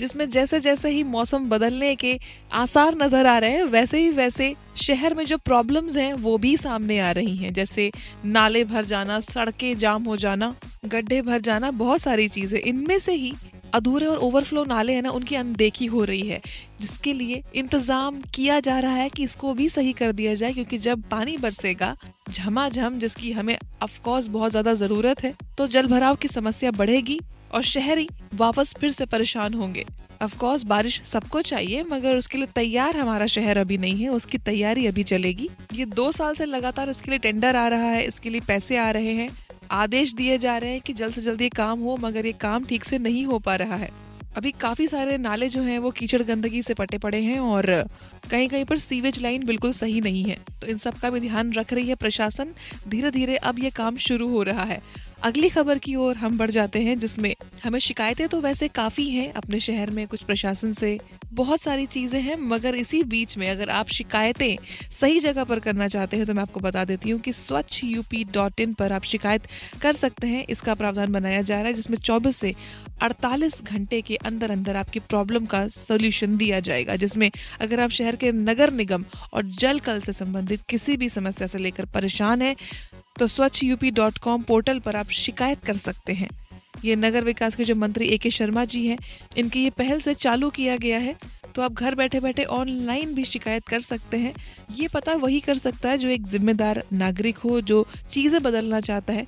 जिसमें जैसे जैसे ही मौसम बदलने के आसार नज़र आ रहे हैं, वैसे ही वैसे शहर में जो प्रॉब्लम्स हैं, वो भी सामने आ रही हैं। जैसे नाले भर जाना, सड़कें जाम हो जाना, गड्ढे भर जाना, बहुत सारी चीज़ें। इनमें से ही अधूरे और ओवरफ्लो नाले हैं ना, उनकी अनदेखी हो रही है, जिसके लिए इंतज़ाम किया जा रहा है कि इसको भी सही कर दिया जाए, क्योंकि जब पानी बरसेगा, झमाझम, जिसकी हमें अफकोर्स बहुत ज़्यादा ज़रूरत है तो जल भराव की समस्या बढ़ेगी और शहरी वापस फिर से परेशान होंगे। अफकोर्स बारिश सबको चाहिए, मगर उसके लिए तैयार हमारा शहर अभी नहीं है, उसकी तैयारी अभी चलेगी। ये दो साल से लगातार इसके लिए टेंडर आ रहा है, इसके लिए पैसे आ रहे हैं आदेश दिए जा रहे हैं कि जल्द से जल्द ये काम हो, मगर ये काम ठीक से नहीं हो पा रहा है। अभी काफ़ी सारे नाले जो हैं, वो कीचड़ गंदगी से पटे पड़े हैं और कहीं कहीं पर सीवेज लाइन बिल्कुल सही नहीं है। तो इन सब का भी ध्यान रख रही है प्रशासन। धीरे धीरे अब ये काम शुरू हो रहा है। अगली खबर की ओर हम बढ़ जाते हैं, जिसमें हमें शिकायतें तो वैसे काफ़ी हैं अपने शहर में कुछ प्रशासन से। बहुत सारी चीज़ें हैं, मगर इसी बीच में अगर आप शिकायतें सही जगह पर करना चाहते हैं तो मैं आपको बता देती हूँ कि स्वच्छ यूपी डॉट इन पर आप शिकायत कर सकते हैं। इसका प्रावधान बनाया जा रहा है, जिसमें 24 से 48 घंटे के अंदर अंदर आपकी प्रॉब्लम का सोल्यूशन दिया जाएगा, जिसमें अगर आप शहर के नगर निगम और जल कल से संबंधित किसी भी समस्या से लेकर परेशान है तो स्वच्छ यूपी डॉट कॉम पोर्टल पर आप शिकायत कर सकते हैं। ये नगर विकास के जो मंत्री ए के शर्मा जी हैं, इनकी ये पहल से चालू किया गया है तो आप घर बैठे बैठे ऑनलाइन भी शिकायत कर सकते हैं। ये पता वही कर सकता है जो एक जिम्मेदार नागरिक हो, जो चीज़ें बदलना चाहता है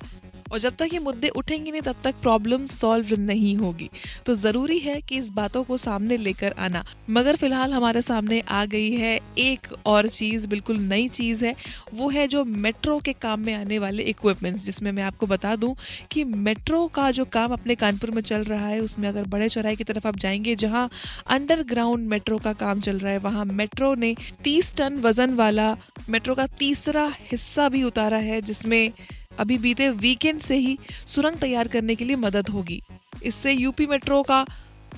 और जब तक ये मुद्दे उठेंगे नहीं, तब तक प्रॉब्लम सॉल्व नहीं होगी। तो ज़रूरी है कि इस बातों को सामने लेकर आना। मगर फ़िलहाल हमारे सामने आ गई है एक और चीज़, बिल्कुल नई चीज़ है। वो है जो मेट्रो के काम में आने वाले इक्विपमेंट्स जिसमें मैं आपको बता दूँ कि मेट्रो का जो काम अपने कानपुर में चल रहा है, उसमें अगर बड़े चौराहे की तरफ़ आप जाएँगे, जहाँ अंडरग्राउंड मेट्रो का काम चल रहा है, वहाँ मेट्रो ने तीस टन वज़न वाला मेट्रो का तीसरा हिस्सा भी उतारा है, जिसमें अभी बीते वीकेंड से ही सुरंग तैयार करने के लिए मदद होगी। इससे यूपी मेट्रो का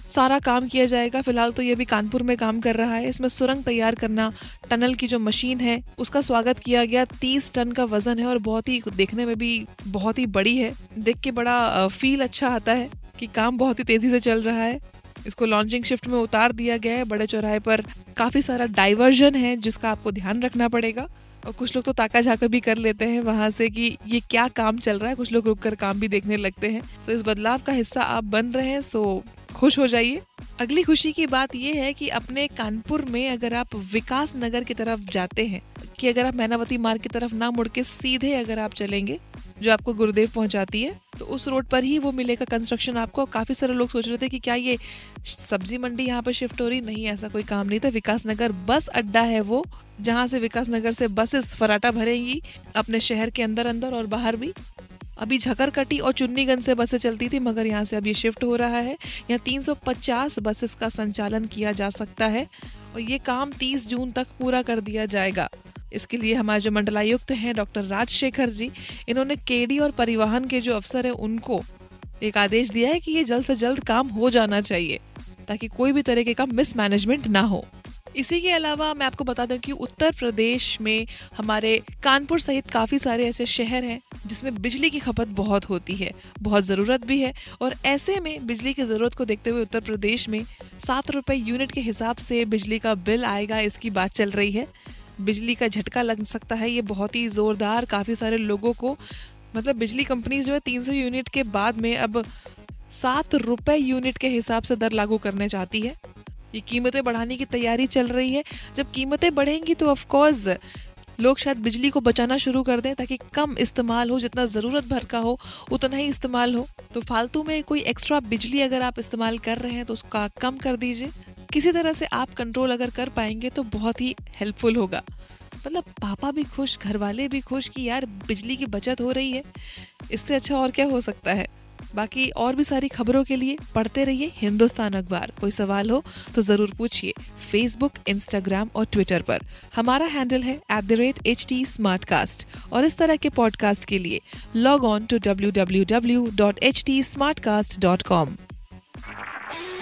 सारा काम किया जाएगा। फ़िलहाल तो ये भी कानपुर में काम कर रहा है। इसमें सुरंग तैयार करना, टनल की जो मशीन है, उसका स्वागत किया गया। तीस टन का वज़न है और बहुत ही देखने में भी बहुत ही बड़ी है। देख के बड़ा फील अच्छा आता है कि काम बहुत ही तेज़ी से चल रहा है। इसको लॉन्चिंग शिफ्ट में उतार दिया गया है। बड़े चौराहे पर काफ़ी सारा डाइवर्जन है जिसका आपको ध्यान रखना पड़ेगा। और कुछ लोग तो ताका झाका भी कर लेते हैं वहाँ से कि ये क्या काम चल रहा है। कुछ लोग रुक कर काम भी देखने लगते हैं। सो इस बदलाव का हिस्सा आप बन रहे हैं। सो खुश हो जाइए। अगली खुशी की बात यह है कि अपने कानपुर में अगर आप विकास नगर की तरफ़ जाते हैं, कि अगर आप मैनावती मार्ग की तरफ़ ना मुड़ के सीधे अगर आप चलेंगे, जो आपको गुरुदेव पहुंचाती है तो उस रोड पर ही वो मिलेगा कंस्ट्रक्शन आपको। काफ़ी सारे लोग सोच रहे थे कि क्या ये सब्ज़ी मंडी यहाँ पर शिफ्ट हो रही? नहीं, ऐसा कोई काम नहीं था। विकास नगर बस अड्डा है वो, जहाँ से विकास नगर से बसेस फराटा भरेंगी अपने शहर के अंदर अंदर और बाहर भी। अभी झकरकटी और चुन्नीगंज से बसें चलती थी, मगर यहाँ से अब ये शिफ्ट हो रहा है। यहाँ 350 बसेस का संचालन किया जा सकता है। और ये काम 30 जून तक पूरा कर दिया जाएगा। इसके लिए हमारे जो मंडलायुक्त हैं डॉक्टर राजशेखर जी। इन्होंने केडी और परिवहन के जो अफसर है, उनको एक आदेश दिया है कि ये जल्द से जल्द काम हो जाना चाहिए, ताकि कोई भी तरीके का मिसमैनेजमेंट ना हो। इसी के अलावा मैं आपको बता दूँ कि उत्तर प्रदेश में हमारे कानपुर सहित काफ़ी सारे ऐसे शहर हैं, जिसमें बिजली की खपत बहुत होती है, बहुत ज़रूरत भी है, और ऐसे में बिजली की ज़रूरत को देखते हुए उत्तर प्रदेश में सात रुपए यूनिट के हिसाब से बिजली का बिल आएगा, इसकी बात चल रही है। बिजली का झटका लग सकता है, ये बहुत ही ज़ोरदार काफ़ी सारे लोगों को मतलब बिजली कंपनी जो है तीन सौ यूनिट के बाद में अब सात रुपए यूनिट के हिसाब से दर लागू करने चाहती है। ये कीमतें बढ़ाने की तैयारी चल रही है। जब कीमतें बढ़ेंगी तो ऑफकोर्स लोग शायद बिजली को बचाना शुरू कर दें ताकि कम इस्तेमाल हो, जितना ज़रूरत भर का हो, उतना ही इस्तेमाल हो। तो फालतू में कोई एक्स्ट्रा बिजली अगर आप इस्तेमाल कर रहे हैं तो उसका कम कर दीजिए। किसी तरह से आप कंट्रोल अगर कर पाएँगे तो बहुत ही हेल्पफुल होगा। मतलब पापा भी खुश घर वाले भी खुश कि यार बिजली की बचत हो रही है। इससे अच्छा और क्या हो सकता है? बाकी और भी सारी खबरों के लिए पढ़ते रहिए हिंदुस्तान अखबार। कोई सवाल हो तो ज़रूर पूछिए फेसबुक इंस्टाग्राम और ट्विटर पर। हमारा हैंडल है at the rate H T और इस तरह के पॉडकास्ट के लिए log on to W W W dot H T smart cast dot com